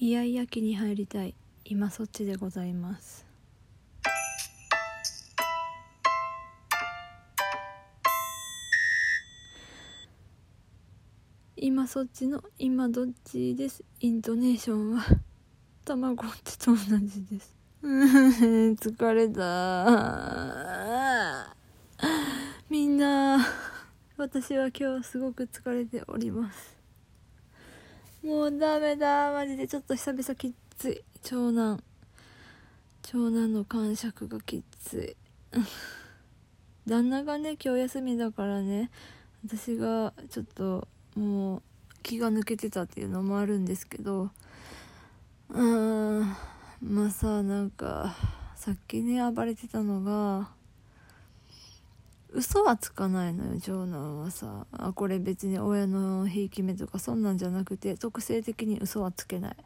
イヤイヤ期に入りたい。今そっちでございます。今そっちの今どっちです。イントネーションは。卵ってと同じです。疲れた。みんな私は今日すごく疲れております。もうダメだマジで。ちょっと久々きつい。長男。長男の感触がきつい。旦那がね今日休みだからね。私がちょっともう気が抜けてたっていうのもあるんですけど。うーん。まあさなんかさっきね暴れてたのが嘘はつかないのよ長男はさ。あこれ別に親のひいき目とかそんなんじゃなくて特性的に嘘はつけない。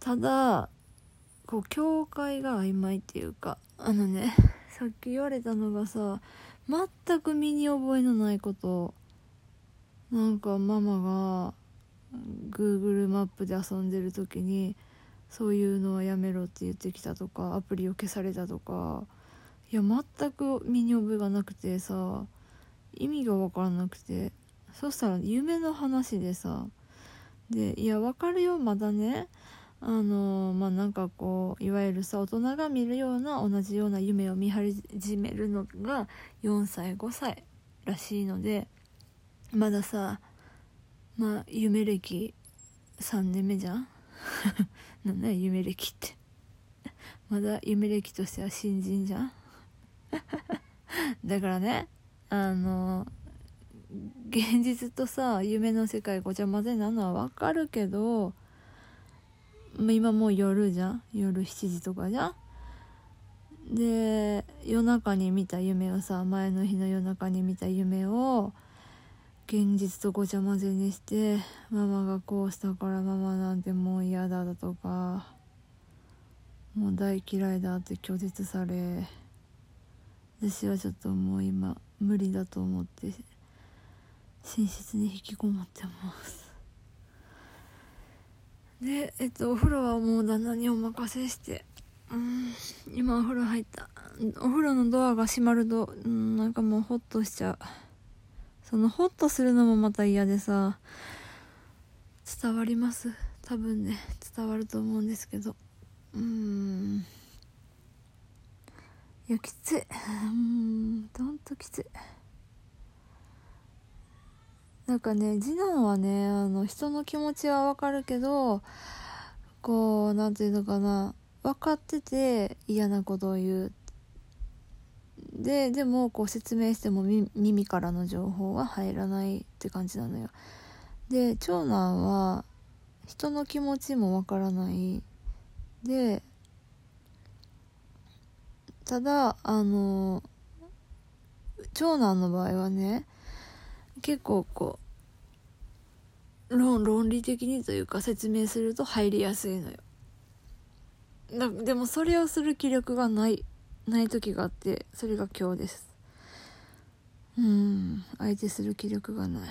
ただこう境界が曖昧っていうかあのねさっき言われたのがさ全く身に覚えのないこと。なんかママが Google マップで遊んでる時にそういうのはやめろって言ってきたとかアプリを消されたとかいや全く身に覚えがなくてさ意味が分からなくて。そしたら夢の話でさでいや分かるよまだね。あのまあなんかこういわゆるさ大人が見るような同じような夢を見始めるのが4歳5歳らしいのでまださまあ夢歴3年目じゃん？なんだ夢歴って。まだ夢歴としては新人じゃん？だからねあの現実とさ夢の世界ごちゃ混ぜなのはわかるけど今もう夜じゃん。夜7時とかじゃん。で夜中に見た夢をさ前の日の夜中に見た夢を現実とごちゃ混ぜにしてママがこうしたからママなんてもう嫌だだとかもう大嫌いだって拒絶され私はちょっともう今無理だと思って寝室に引きこもってます。でえっとお風呂はもう旦那にお任せしてうん今お風呂入った。お風呂のドアが閉まると、うん、なんかもうホッとしちゃう。そのホッとするのもまた嫌でさ伝わります。多分ね伝わると思うんですけど。うん。いやきつい。うんほんときつい。なんかね次男はねあの人の気持ちはわかるけどこう何て言うのかな。分かってて嫌なことを言う。ででもこう説明しても耳からの情報は入らないって感じなのよ。で長男は人の気持ちもわからない。でただあの長男の場合はね結構こう論論理的にというか説明すると入りやすいのよ。だでもそれをする気力がないない時があってそれが今日です。うん相手する気力がない。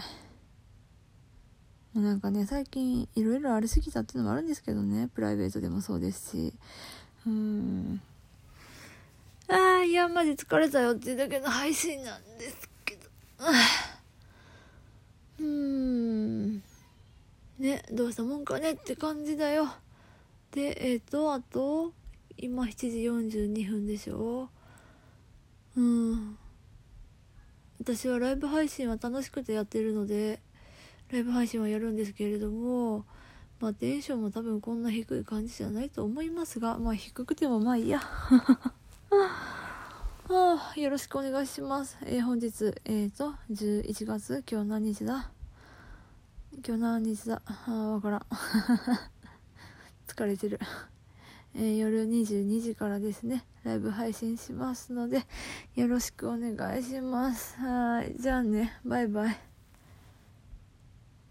なんかね最近いろいろありすぎたっていうのもあるんですけどね。プライベートでもそうですし。うん。ああいやマジ疲れたよっていうだけの配信なんですけど。うん。ねどうしたもんかねって感じだよ。でえっ、ー、とあと今7時42分でしょ。うん。私はライブ配信は楽しくてやってるのでライブ配信はやるんですけれどもまあテンションも多分こんな低い感じじゃないと思いますがまあ低くてもまあいいや。はあ、よろしくお願いします。えー、本日、えっ、ー、と、11月、今日何日だ？今日何日だ？ああ、わからん。疲れてる。えー、夜22時からですね、ライブ配信しますので、よろしくお願いします。はい。じゃあね、バイバイ。